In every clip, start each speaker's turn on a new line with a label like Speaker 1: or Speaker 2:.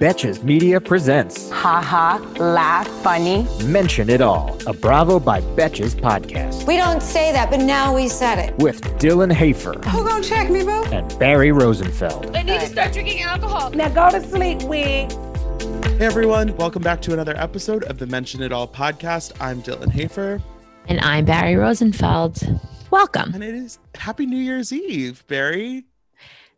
Speaker 1: Betches Media presents
Speaker 2: Ha ha, laugh, funny.
Speaker 1: Mention It All, a Bravo by Betches podcast
Speaker 3: We don't say that, but now we said it.
Speaker 1: with Dylan Hafer
Speaker 2: Who gonna check me, boo?
Speaker 1: and Barry Rosenfeld.
Speaker 4: I need to start drinking alcohol.
Speaker 2: Now go to sleep, wig.
Speaker 5: Hey everyone, welcome back to another episode of the Mention It All podcast. I'm Dylan Hafer,
Speaker 4: And I'm Barry Rosenfeld. Welcome.
Speaker 5: and it is Happy New Year's Eve, Barry.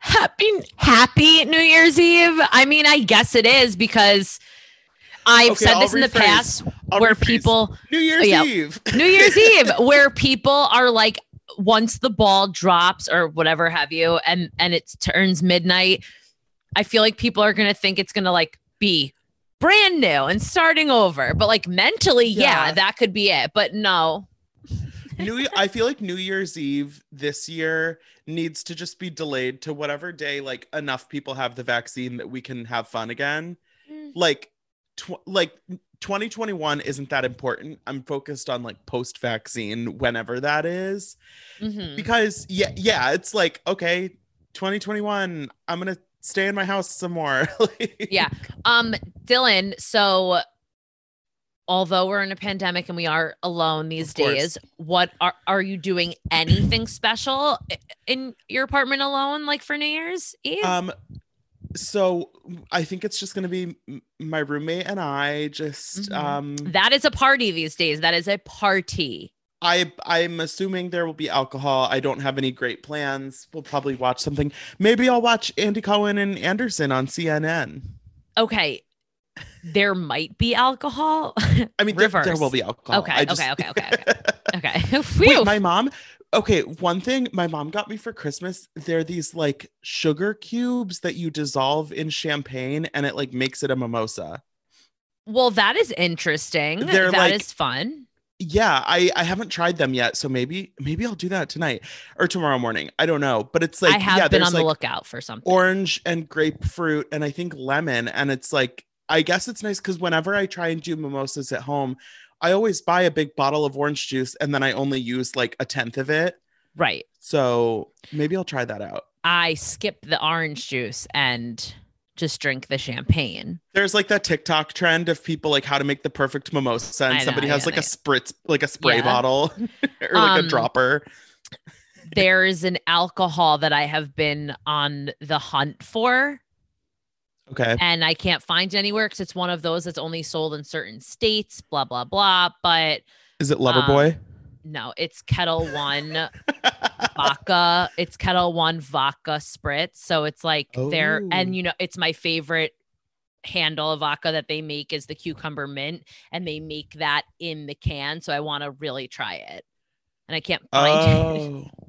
Speaker 4: Happy Happy New Year's Eve. I mean, I guess it is because I've
Speaker 5: Okay,
Speaker 4: said
Speaker 5: I'll
Speaker 4: this in the past
Speaker 5: I'll
Speaker 4: where
Speaker 5: rephrase.
Speaker 4: people
Speaker 5: New Year's
Speaker 4: yeah.
Speaker 5: Eve.
Speaker 4: New Year's Eve where people are like once the ball drops or whatever have you and and it turns midnight, I feel like people are going to think it's going to like be brand new and starting over. But like mentally, yeah,
Speaker 5: Yeah.
Speaker 4: that could be it. But no.
Speaker 5: New I feel like New Year's Eve this year needs to just be delayed to whatever day like enough people have the vaccine that we can have fun again.
Speaker 4: Mm.
Speaker 5: Like tw- like 2021 isn't that important. I'm focused on like post vaccine whenever that is.
Speaker 4: Mhm.
Speaker 5: because yeah yeah it's like okay 2021 i'm gonna stay in my house some more Like-
Speaker 4: Yeah. Um, Dylan, so although we're in a pandemic and we are alone these days, what are are you doing anything special in your apartment alone, like for New Year's Eve?
Speaker 5: um so i think it's just gonna be my roommate and i just
Speaker 4: Mhm.
Speaker 5: um
Speaker 4: that is a party these days. That is a party.
Speaker 5: i i'm assuming there will be alcohol i don't have any great plans we'll probably watch something maybe i'll watch andy cohen and anderson on cnn
Speaker 4: Okay. There might be alcohol.
Speaker 5: i mean there, there will be alcohol
Speaker 4: Okay,
Speaker 5: just-
Speaker 4: okay, okay, okay, okay.
Speaker 5: Wait, my mom. Okay, one thing my mom got me for Christmas, they're these like sugar cubes that you dissolve in champagne and it like makes it a mimosa.
Speaker 4: well, that is interesting.
Speaker 5: They're
Speaker 4: is
Speaker 5: like-
Speaker 4: fun.
Speaker 5: Yeah, I I haven't tried them yet, so maybe maybe I'll do that tonight or tomorrow morning. I don't know, but it's like
Speaker 4: I have
Speaker 5: yeah,
Speaker 4: been on the lookout for something.
Speaker 5: orange and grapefruit and I think lemon and it's like I guess it's nice cuz whenever I try and do mimosas at home, I always buy a big bottle of orange juice and then I only use like a tenth of it.
Speaker 4: right.
Speaker 5: So maybe I'll try that out.
Speaker 4: I skip the orange juice and just drink the champagne.
Speaker 5: There's like that TikTok trend of people like how to make the perfect mimosa, and
Speaker 4: know,
Speaker 5: somebody has like a spritz, like a spray
Speaker 4: Yeah.
Speaker 5: bottle or like
Speaker 4: Um,
Speaker 5: a dropper.
Speaker 4: There's an alcohol that I have been on the hunt for
Speaker 5: Okay.
Speaker 4: and I can't find it anywhere because it's one of those that's only sold in certain states, blah, blah, blah. But
Speaker 5: Is it
Speaker 4: um,
Speaker 5: Loverboy?
Speaker 4: no, it's Ketel One vodka. It's Ketel One vodka spritz. So it's like
Speaker 5: Oh.
Speaker 4: and you know, it's my favorite handle of vodka that they make is the cucumber mint and they make that in the can. So I want to really try it. And I can't find it.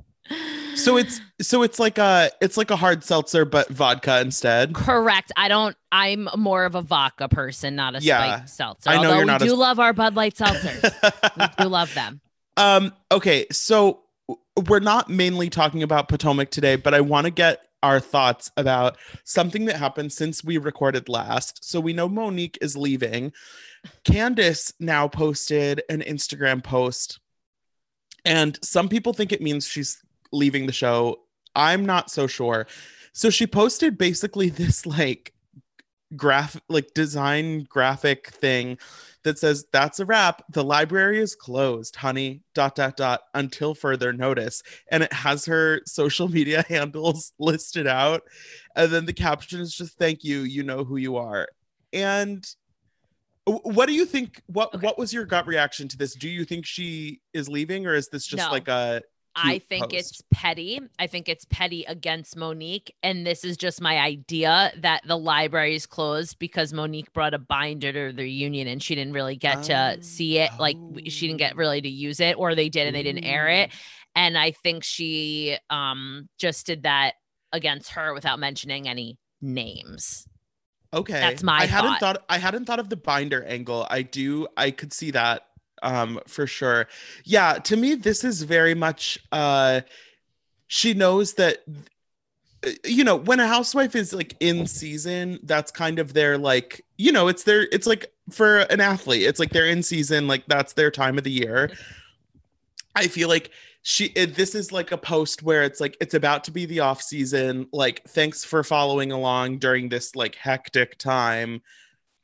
Speaker 5: So it's so it's like a it's like a hard seltzer but vodka instead.
Speaker 4: Correct. I don't. I'm more of a vodka person, not a
Speaker 5: Yeah.
Speaker 4: spiked seltzer.
Speaker 5: I know
Speaker 4: Although
Speaker 5: you're
Speaker 4: we
Speaker 5: not a
Speaker 4: do
Speaker 5: s-
Speaker 4: love our Bud Light seltzers. we do love them.
Speaker 5: Um, okay, so we're not mainly talking about Potomac today, but I want to get our thoughts about something that happened since we recorded last. So we know Monique is leaving. Candiace now posted an Instagram post, and some people think it means she's leaving the show. I'm not so sure. So she posted basically this like graph like design graphic thing that says that's a wrap the library is closed honey dot dot dot until further notice and it has her social media handles listed out and then the caption is just thank you you know who you are and what do you think what
Speaker 4: Okay.
Speaker 5: what was your gut reaction to this do you think she is leaving or is this just
Speaker 4: No.
Speaker 5: like a
Speaker 4: I think
Speaker 5: post.
Speaker 4: it's petty. I think it's petty against Monique. And this is just my idea that the library is closed because Monique brought a binder to the reunion and she didn't really get to
Speaker 5: Oh.
Speaker 4: see it. Like she didn't get really to use it, or they did and they didn't air it. And I think she um just did that against her without mentioning any names.
Speaker 5: Okay.
Speaker 4: That's my
Speaker 5: I hadn't
Speaker 4: thought.
Speaker 5: thought I hadn't thought of the binder angle. I do I could see that um for sure. Yeah, to me this is very much uh she knows that uh, you know, when a housewife is like in season, that's kind of their like, you know, it's their it's like for an athlete, it's like they're in season, like that's their time of the year. I feel like she it, this is like a post where it's like it's about to be the off season like thanks for following along during this like hectic time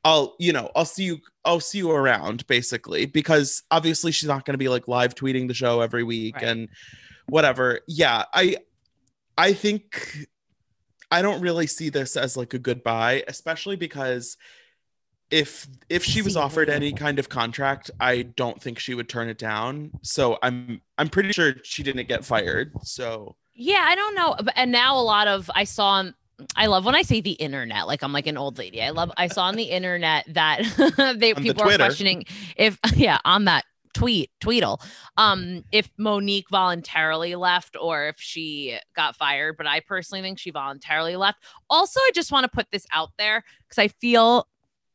Speaker 5: i'll you know i'll see you i'll see you around basically because obviously she's not going to be like live tweeting the show every week
Speaker 4: Right.
Speaker 5: and whatever yeah i i think i don't really see this as like a goodbye especially because if if she was offered any kind of contract i don't think she would turn it down so i'm i'm pretty sure she didn't get fired so
Speaker 4: Yeah, I don't know. And now a lot of I saw on I love when I say the internet, like I'm like an old lady. I love I saw on the internet that they
Speaker 5: On the
Speaker 4: people are questioning if yeah, on that tweet, tweedle, um, if Monique voluntarily left or if she got fired. But I personally think she voluntarily left. Also, I just want to put this out there because I feel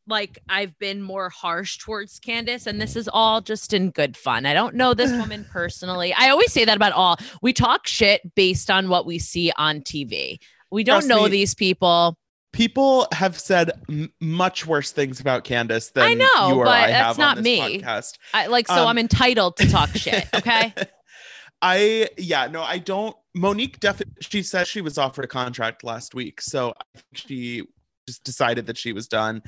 Speaker 4: like I've been more harsh towards Candiace, and this is all just in good fun. I don't know this woman personally. I always say that about all. We talk shit based on what we see on TV. We don't
Speaker 5: Trust
Speaker 4: know
Speaker 5: me.
Speaker 4: these people.
Speaker 5: people have said m- much worse things about Candiace than
Speaker 4: I know,
Speaker 5: you or
Speaker 4: but
Speaker 5: I
Speaker 4: that's
Speaker 5: have
Speaker 4: not
Speaker 5: on this
Speaker 4: me.
Speaker 5: podcast.
Speaker 4: I like so
Speaker 5: Um,
Speaker 4: I'm entitled to talk shit. Okay.
Speaker 5: I yeah no I don't Monique definitely she said she was offered a contract last week so I think she just decided that she was done.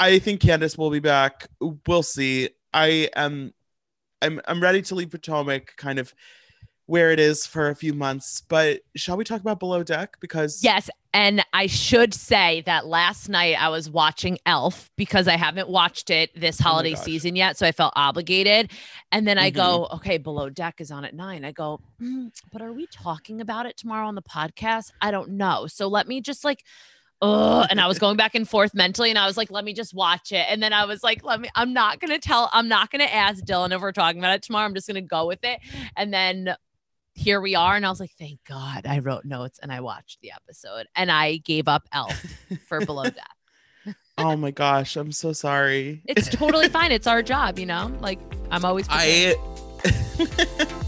Speaker 5: I think Candiace will be back. We'll see. I am I'm I'm ready to leave Potomac kind of where it is for a few months. But shall we talk about Below Deck because
Speaker 4: Yes. And I should say that last night I was watching Elf because I haven't watched it this
Speaker 5: Oh
Speaker 4: holiday
Speaker 5: gosh.
Speaker 4: season yet. So I felt obligated. And then I
Speaker 5: Mhm.
Speaker 4: go, okay, Below Deck is on at nine. I go, "Mm, but are we talking about it tomorrow on the podcast? I don't know. So let me just like, oh, and I was going back and forth mentally, and I was like, let me just watch it. And then I was like, let me, I'm not gonna tell, I'm not gonna ask Dylan if we're talking about it tomorrow. I'm just gonna go with it. And then here we are. And I was like, thank God I wrote notes and I watched the episode and I gave up Elf for Below Deck.
Speaker 5: oh my gosh, I'm so sorry.
Speaker 4: It's totally fine. It's our job, you know? Like I'm always prepared.
Speaker 5: I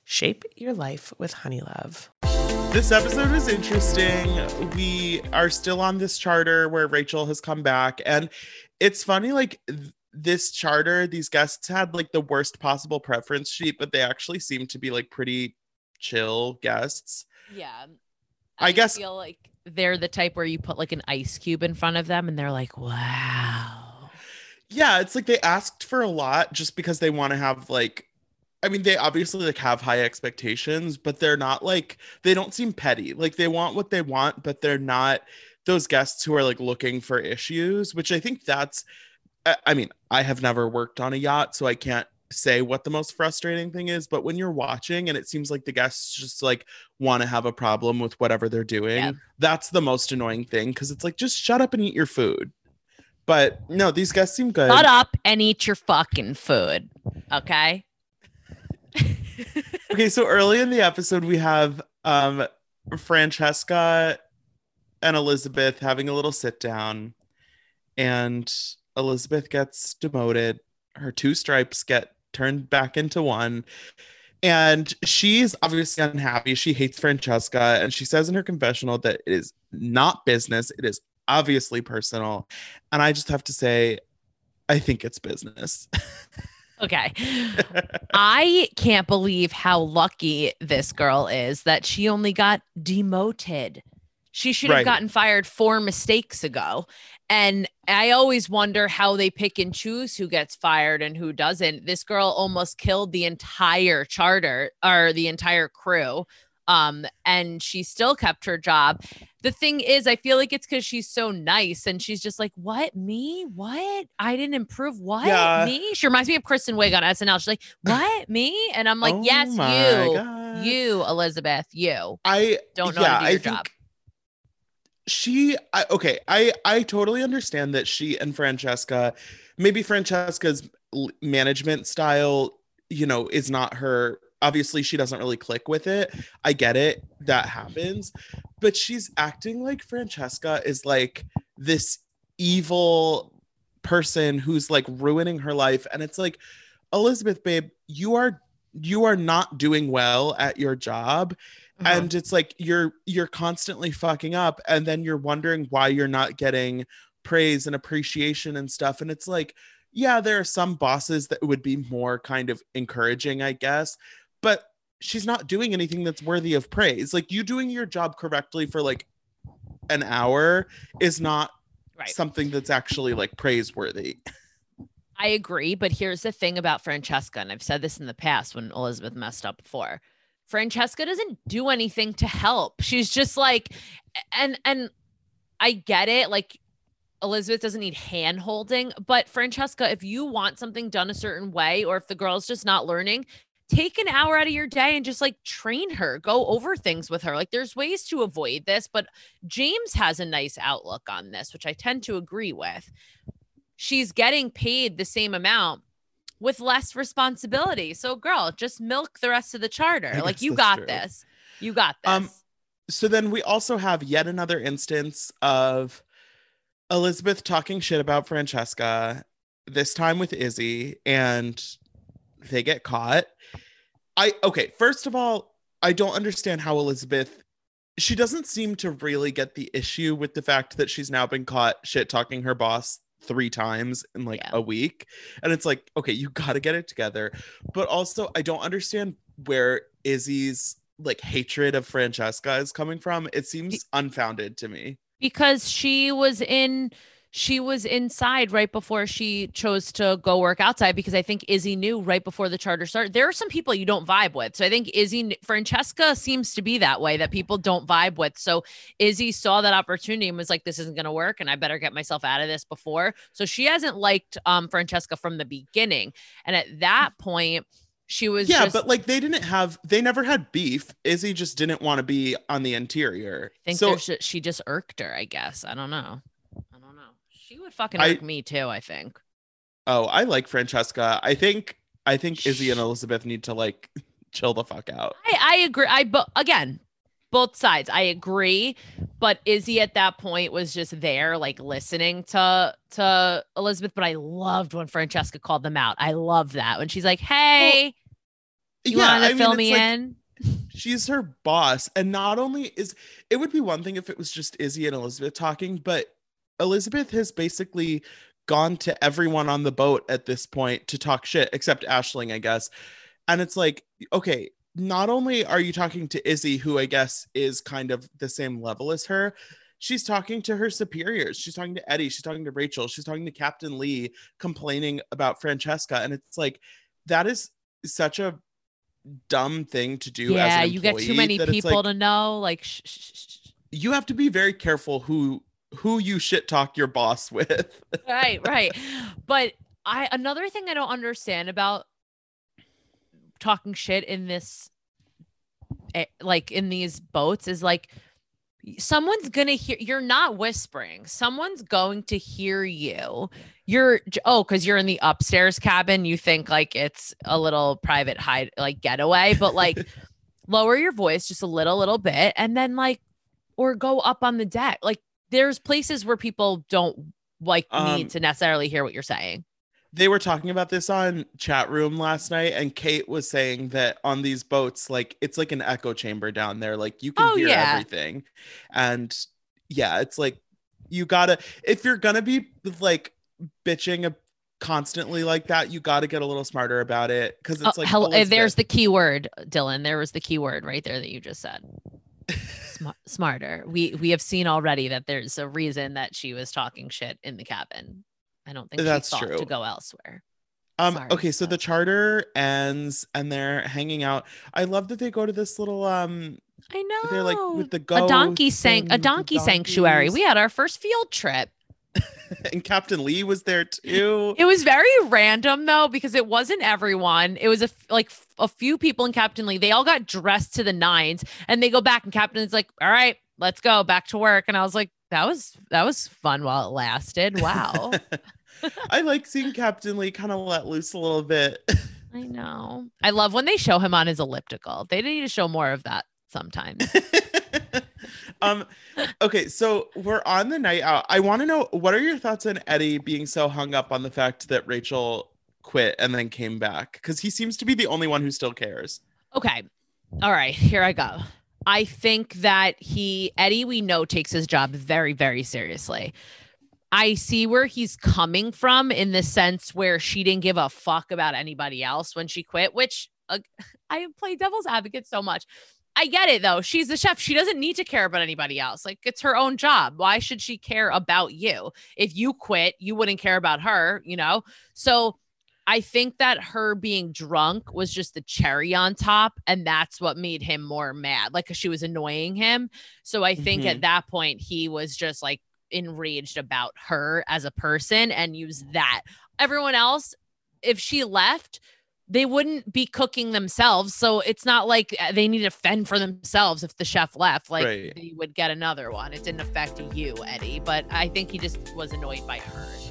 Speaker 6: Shape your life with Honeylove.
Speaker 5: This episode is interesting. We are still on this charter where Rachel has come back. And it's funny, like th- this charter, these guests had like the worst possible preference sheet, but they actually seem to be like pretty chill guests.
Speaker 4: Yeah.
Speaker 5: I guess-
Speaker 4: feel like they're the type where you put like an ice cube in front of them and they're like, wow.
Speaker 5: Yeah, it's like they asked for a lot just because they want to have like I mean, they obviously like have high expectations, but they're not like they don't seem petty. Like they want what they want, but they're not those guests who are like looking for issues, which I think that's I- mean, I have never worked on a yacht, so I can't say what the most frustrating thing is, but when you're watching and it seems like the guests just like want to have a problem with whatever they're doing,
Speaker 4: Yeah.
Speaker 5: that's the most annoying thing because it's like just shut up and eat your food. But no, these guests seem good.
Speaker 4: Shut up and eat your fucking food. Okay.
Speaker 5: Okay, so early in the episode, we have um Francesca and Elizabeth having a little sit down, and Elizabeth gets demoted. Her two stripes get turned back into one. And she's obviously unhappy. She hates Francesca. And she says in her confessional that it is not business, it is obviously personal. And I just have to say, I think it's business.
Speaker 4: Okay. I can't believe how lucky this girl is that she only got demoted. She should have
Speaker 5: Right.
Speaker 4: gotten fired four mistakes ago. And I always wonder how they pick and choose who gets fired and who doesn't. This girl almost killed the entire charter or the entire crew. Um, and she still kept her job. The thing is, I feel like it's because she's so nice and she's just like, What? Me? What? I didn't improve what?
Speaker 5: Yeah.
Speaker 4: Me? She reminds me of Kristen Wiig on SNL. She's like, What? Me? And I'm like,
Speaker 5: Oh
Speaker 4: Yes, you.
Speaker 5: God.
Speaker 4: You, Elizabeth, you.
Speaker 5: I
Speaker 4: Don't know
Speaker 5: yeah,
Speaker 4: how to do
Speaker 5: I
Speaker 4: your
Speaker 5: think
Speaker 4: job.
Speaker 5: She I, okay, I I totally understand that she and Francesca, maybe Francesca's management style, you know, is not her. Obviously, she doesn't really click with it. I get it. That happens. But she's acting like Francesca is like this evil person who's like ruining her life and it's like Elizabeth babe, you are you are not doing well at your job
Speaker 4: Uh-huh.
Speaker 5: and it's like you're you're constantly fucking up and then you're wondering why you're not getting praise and appreciation and stuff and it's like yeah there are some bosses that would be more kind of encouraging i guess but she's not doing anything that's worthy of praise like you doing your job correctly for like an hour is not
Speaker 4: Right.
Speaker 5: something that's actually like praiseworthy
Speaker 4: I agree, but here's the thing about Francesca, and I've said this in the past when Elizabeth messed up before. Francesca doesn't do anything to help. She's just like, and and I get it, like Elizabeth doesn't need hand holding, but Francesca, if you want something done a certain way, or if the girl's just not learning, take an hour out of your day and just like train her, go over things with her. Like there's ways to avoid this, but James has a nice outlook on this, which I tend to agree with she's getting paid the same amount with less responsibility. So, girl, just milk the rest of the charter. Like, you got
Speaker 5: true.
Speaker 4: this. You got this.
Speaker 5: Um, so then we also have yet another instance of Elizabeth talking shit about Francesca, this time with Izzy, and they get caught. I okay, first of all, I don't understand how Elizabeth she doesn't seem to really get the issue with the fact that she's now been caught shit talking her boss three times in like
Speaker 4: Yeah.
Speaker 5: a week. And it's like, okay, you got to get it together. But also, I don't understand where Izzy's like hatred of Francesca is coming from. It seems unfounded to me.
Speaker 4: because she was in she was inside right before she chose to go work outside because I think Izzy knew right before the charter started. There are some people you don't vibe with. So I think Izzy Francesca seems to be that way that people don't vibe with. So Izzy saw that opportunity and was like this isn't going to work and I better get myself out of this before. So she hasn't liked um Francesca from the beginning. And at that point she was
Speaker 5: yeah,
Speaker 4: just
Speaker 5: but like they didn't have, they never had beef. Izzy just didn't want to be on the interior.
Speaker 4: I think
Speaker 5: so
Speaker 4: she just irked her, I guess. I don't know. She would fucking
Speaker 5: I-
Speaker 4: irk me too, I think.
Speaker 5: oh, I like Francesca. I think, I think Izzy and Elizabeth need to like chill the fuck out.
Speaker 4: I, I agree. I but again, both sides. I agree, but Izzy at that point was just there, like listening to to Elizabeth. But I loved when Francesca called them out. I love that when she's like, "Hey, you want to fill
Speaker 5: it's
Speaker 4: me
Speaker 5: like-
Speaker 4: in?"
Speaker 5: she's her boss and not only is it would be one thing if it was just izzy and elizabeth talking but elizabeth has basically gone to everyone on the boat at this point to talk shit except ashling i guess and it's like okay not only are you talking to izzy who i guess is kind of the same level as her she's talking to her superiors she's talking to eddie she's talking to rachel she's talking to captain lee complaining about francesca and it's like that is such a dumb thing to do as
Speaker 4: Yeah,
Speaker 5: an
Speaker 4: you get too many people
Speaker 5: like,
Speaker 4: to know. Like, shh, shh, shh.
Speaker 5: you have to be very careful who who you shit talk your boss with.
Speaker 4: Right, right. But I another thing I don't understand about talking shit in this eh, like in these boats is like someone's gonna hear you're not whispering. Someone's going to hear you. You're oh because you're in the upstairs cabin you think like it's a little private hide like getaway but like lower your voice just a little little bit and then like or go up on the deck. Like there's places where people don't like
Speaker 5: Um,
Speaker 4: need to necessarily hear what you're saying.
Speaker 5: they were talking about this on chat room last night and kate was saying that on these boats like it's like an echo chamber down there like you can
Speaker 4: Oh,
Speaker 5: hear
Speaker 4: yeah.
Speaker 5: everything. And yeah it's like you gotta if you're gonna be like bitching a, constantly like that you gotta get a little smarter about it because it's
Speaker 4: Oh,
Speaker 5: like
Speaker 4: hell- uh, there's the key word dylan. There was the key word right there that you just said Sma- smarter. We we have seen already that there's a reason that she was talking shit in the cabin. I don't think
Speaker 5: That's
Speaker 4: she thought
Speaker 5: true.
Speaker 4: to go elsewhere.
Speaker 5: Um,
Speaker 4: Sorry,
Speaker 5: okay, so the charter ends and they're hanging out. I love that they go to this little um
Speaker 4: i know
Speaker 5: they're like with the
Speaker 4: a donkey sank a donkey sanctuary. We had our first field trip
Speaker 5: and Captain Lee was there too.
Speaker 4: It was very random though because it wasn't everyone. It was a f- like f- a few people in Captain Lee. They all got dressed to the nines, and they go back, and Captain's like, "All right, let's go back to work." And I was like, "That was that was fun while it lasted." Wow,
Speaker 5: I like seeing Captain Lee kind of let loose a little bit.
Speaker 4: I know. I love when they show him on his elliptical. They need to show more of that sometimes.
Speaker 5: um okay, so we're on the night out. I want to know what are your thoughts on Eddie being so hung up on the fact that Rachel quit and then came back cuz he seems to be the only one who still cares.
Speaker 4: Okay. All right, here I go. I think that he Eddie we know takes his job very very seriously. I see where he's coming from in the sense where she didn't give a fuck about anybody else when she quit, which uh, I play devil's advocate so much. I get it though. She's the chef. She doesn't need to care about anybody else. Like it's her own job. Why should she care about you? If you quit, you wouldn't care about her, you know? So I think that her being drunk was just the cherry on top. And that's what made him more mad. Like she was annoying him. So I think at mm-hmm. that point, he was just like enraged about her as a person and used that. Everyone else, if she left, they wouldn't be cooking themselves. So it's not like uh, they need to fend for themselves if the chef left. Like
Speaker 5: Right.
Speaker 4: they would get another one. It didn't affect you, Eddie. But I think he just was annoyed by her as a person.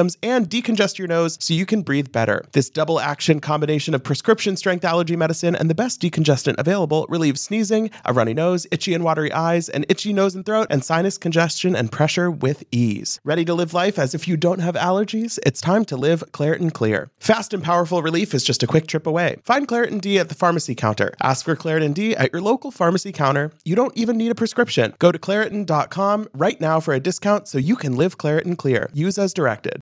Speaker 7: and decongest your nose so you can breathe better. This double action combination of prescription strength allergy medicine and the best decongestant available relieves sneezing, a runny nose, itchy and watery eyes, an itchy nose and throat, and sinus congestion and pressure with ease. Ready to live life as if you don't have allergies? It's time to live Claritin Clear. Fast and powerful relief is just a quick trip away. Find Claritin D at the pharmacy counter. Ask for Claritin D at your local pharmacy counter. You don't even need a prescription. Go to Claritin.com right now for a discount so you can live Claritin Clear. Use as directed.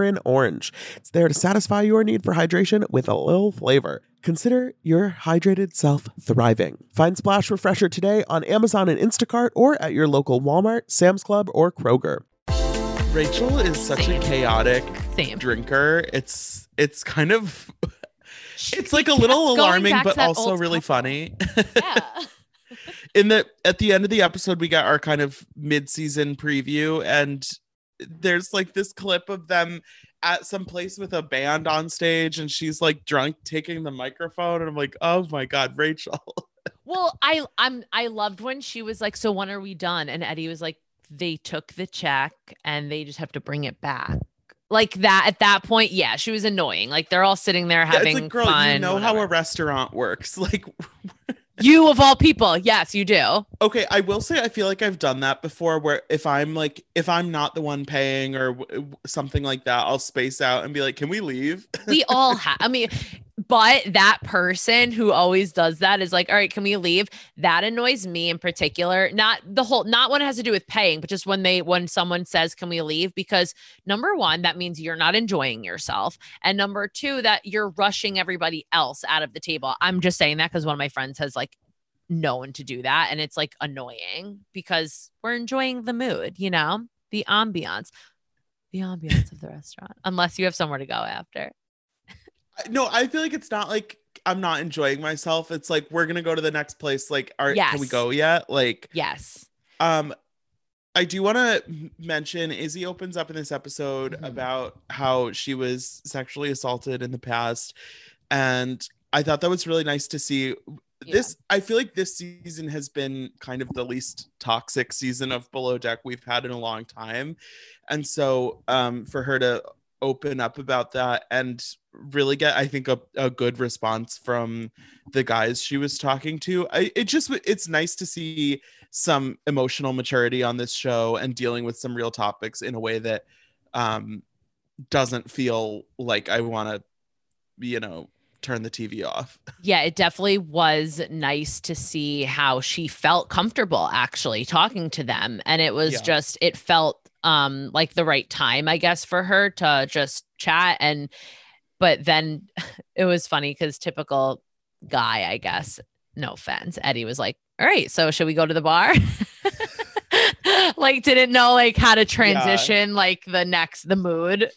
Speaker 7: Mandarin Orange. It's there to satisfy your need for hydration with a little flavor. Consider your hydrated self thriving. Find Splash Refresher today on Amazon and Instacart or at your local Walmart, Sam's Club, or Kroger.
Speaker 5: Rachel is such
Speaker 4: Same.
Speaker 5: a chaotic
Speaker 4: Same.
Speaker 5: drinker. It's it's kind of it's like a little alarming but also really
Speaker 4: couple.
Speaker 5: funny.
Speaker 4: Yeah.
Speaker 5: in the at the end of the episode we got our kind of mid-season preview and there's like this clip of them at some place with a band on stage and she's like drunk taking the microphone and I'm like oh my god Rachel
Speaker 4: Well, I I'm I loved when she was like, "So when are we done?" And Eddie was like, "They took the check and they just have to bring it back." Like that at that point, yeah, she was annoying. Like they're all sitting there
Speaker 5: Yeah,
Speaker 4: having
Speaker 5: it's like girl
Speaker 4: fun.
Speaker 5: you know how a restaurant works like
Speaker 4: you of all people, yes, you do.
Speaker 5: okay I will say I feel like I've done that before where if I'm like if I'm not the one paying or w- something like that I'll space out and be like can we leave
Speaker 4: We all have. I mean, but that person who always does that is like, all right, can we leave? That annoys me in particular. Not the whole, not when it has to do with paying, but just when they, when someone says, can we leave? Because number one, that means you're not enjoying yourself. And number two, that you're rushing everybody else out of the table. I'm just saying that because one of my friends has like known to do that. And it's like annoying because we're enjoying the mood, you know, the ambiance, the ambiance of the restaurant, unless you have somewhere to go after.
Speaker 5: No i feel like it's not like i'm not enjoying myself. It's like we're gonna go to the next place like are can we go yet? Like
Speaker 4: Yes.
Speaker 5: um i do want to mention izzy opens up in this episode
Speaker 4: Mhm.
Speaker 5: about how she was sexually assaulted in the past and i thought that was really nice to see. This i feel like this season has been kind of the least toxic season of below deck we've had in a long time and so um for her to open up about that and really get i think a, a good response from the guys she was talking to I, it just it's nice to see some emotional maturity on this show and dealing with some real topics in a way that um doesn't feel like i want to you know turn the tv off
Speaker 4: Yeah, it definitely was nice to see how she felt comfortable actually talking to them. And it was
Speaker 5: Yeah.
Speaker 4: just, it felt um like the right time, I guess, for her to just chat. And but then it was funny because typical guy, I guess, no offense, Eddie was like, All right, so should we go to the bar? like didn't know like how to transition like the next the mood.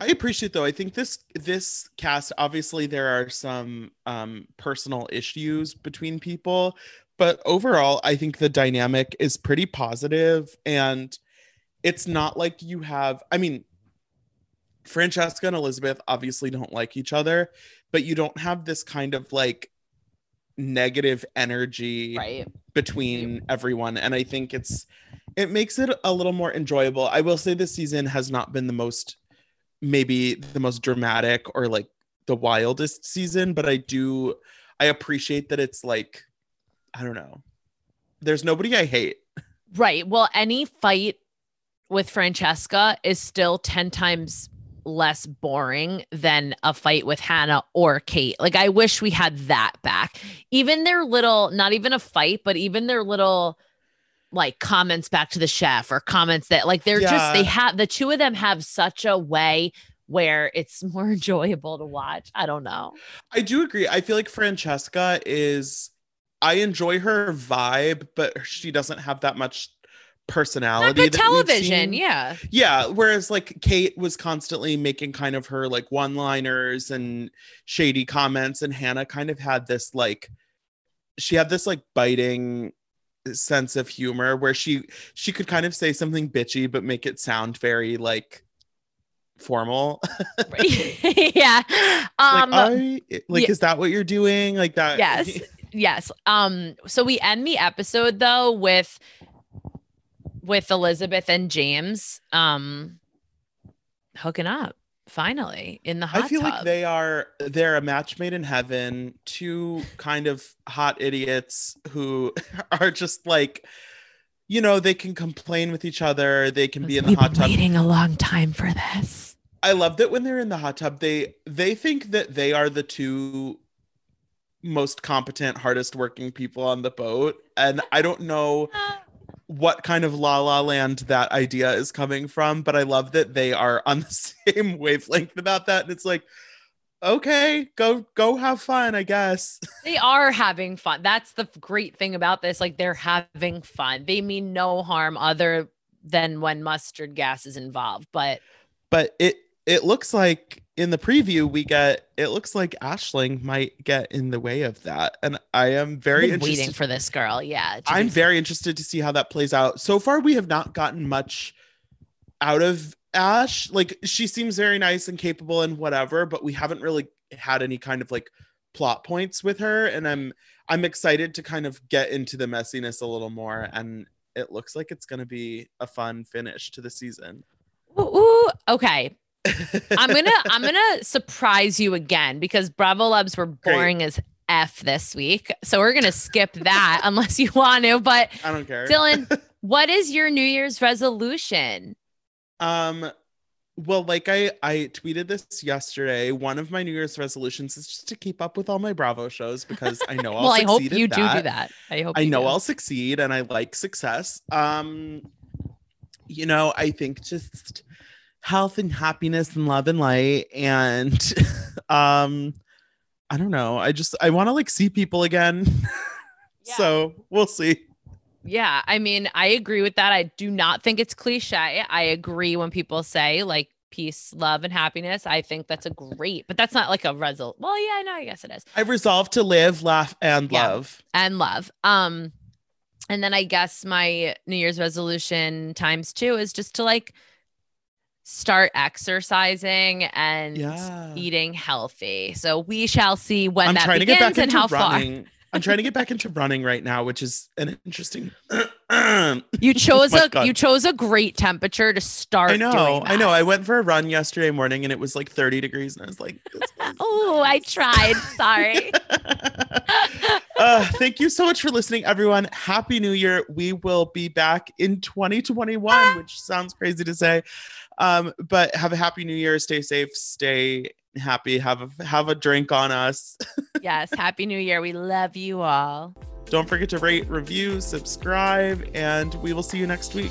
Speaker 5: I appreciate though. I think this this cast obviously there are some um personal issues between people, but overall I think the dynamic is pretty positive and it's not like you have I mean Francesca and Elizabeth obviously don't like each other, but you don't have this kind of like negative energy
Speaker 4: Right.
Speaker 5: between everyone. And i think it's it makes it a little more enjoyable. I will say this season has not been the most maybe the most dramatic or like the wildest season but i do i appreciate that it's like i don't know. There's nobody i hate.
Speaker 4: Right. Well, any fight with Francesca is still 10 times less boring than a fight with Hannah or Kate. Like, I wish we had that back. Even their little, not even a fight, but even their little like comments back to the chef or comments that like they're just, they have the two of them have such a way where it's more enjoyable to watch. I don't know.
Speaker 5: i do agree i feel like francesca is i enjoy her vibe but she doesn't have that much personality we've
Speaker 4: television. Yeah.
Speaker 5: Yeah, whereas like Kate was constantly making kind of her like one-liners and shady comments and Hannah kind of had this like she had this like biting sense of humor where she she could kind of say something bitchy but make it sound very like formal.
Speaker 4: yeah. Um,
Speaker 5: like I like
Speaker 4: yeah.
Speaker 5: is that what you're doing? Like that
Speaker 4: yes yes um so we end the episode though with with elizabeth and james um hooking up finally in the hot tub.
Speaker 5: I feel
Speaker 4: tub.
Speaker 5: like they are they're a match made in heaven, two kind of hot idiots who are just like you know, they can complain with each other, they can be in the
Speaker 4: We've
Speaker 5: hot tub.
Speaker 4: waiting a long time for this
Speaker 5: I love that when they're in the hot tub, they they think that they are the two most competent, hardest working people on the boat. And I don't know what kind of la la land that idea is coming from, but I love that they are on the same wavelength about that. And it's like, okay, go go have fun, I guess.
Speaker 4: They are having fun. That's the great thing about this. Like they're having fun. They mean no harm other than when mustard gas is involved. But
Speaker 5: but it it looks like in the preview we get it looks like Ashling might get in the way of that. And I am very
Speaker 4: been waiting
Speaker 5: interested
Speaker 4: for this girl. Yeah. to
Speaker 5: I'm very interested to see how that plays out. So far, we have not gotten much out of Ash. Like, she seems very nice and capable and whatever, but we haven't really had any kind of like plot points with her. And I'm I'm excited to kind of get into the messiness a little more. And it looks like it's gonna be a fun finish to the season.
Speaker 4: Ooh, ooh, okay. I'm gonna I'm gonna surprise you again because Bravo Labs were
Speaker 5: Great.
Speaker 4: boring as F this week. So we're gonna skip that unless you want to. But
Speaker 5: I don't care.
Speaker 4: Dylan, what is your New Year's resolution?
Speaker 5: Um, well, like I I tweeted this yesterday. One of my New Year's resolutions is just to keep up with all my Bravo shows because I know I'll
Speaker 4: well, I hope you do do that. I hope
Speaker 5: I know
Speaker 4: do.
Speaker 5: I'll succeed and I like success. Um, you know, I think just health and happiness and love and light and um I don't know. I just I want to like see people again.
Speaker 4: Yeah.
Speaker 5: so we'll see.
Speaker 4: Yeah, I mean, I agree with that. I do not think it's cliche. I agree when people say like peace, love, and happiness. I think that's a great, but that's not like a result. Well, yeah, i know I guess it is.
Speaker 5: I resolved to live, laugh, and
Speaker 4: Yeah.
Speaker 5: love.
Speaker 4: And love. Um, and then I guess my New Year's resolution times two is just to like start exercising and
Speaker 5: Yeah.
Speaker 4: eating healthy. So we shall see when
Speaker 5: I'm
Speaker 4: that
Speaker 5: trying to get
Speaker 4: begins
Speaker 5: back
Speaker 4: and
Speaker 5: into
Speaker 4: how far.
Speaker 5: I'm trying to get back into running right now, which is an interesting.
Speaker 4: You chose
Speaker 5: Oh
Speaker 4: a
Speaker 5: God.
Speaker 4: you chose a great temperature to start.
Speaker 5: I know, I know. I went for a run yesterday morning and it was like 30 degrees, and I was like,
Speaker 4: Oh, I tried. Sorry.
Speaker 5: uh, thank you so much for listening, everyone. Happy New Year. We will be back in 2021, which sounds crazy to say. Um, but have a happy new year. Stay safe, stay happy, have a have a drink on us.
Speaker 4: yes. Happy New Year. We love you all.
Speaker 5: Don't forget to rate, review, subscribe, and we will see you next week.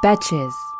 Speaker 8: Betches.